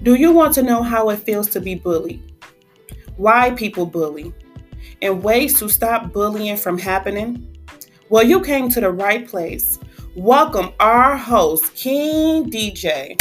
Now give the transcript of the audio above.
Do you want to know how it feels to be bullied? Why people bully? And ways to stop bullying from happening? Well, you came to the right place. Welcome our host, King DJ.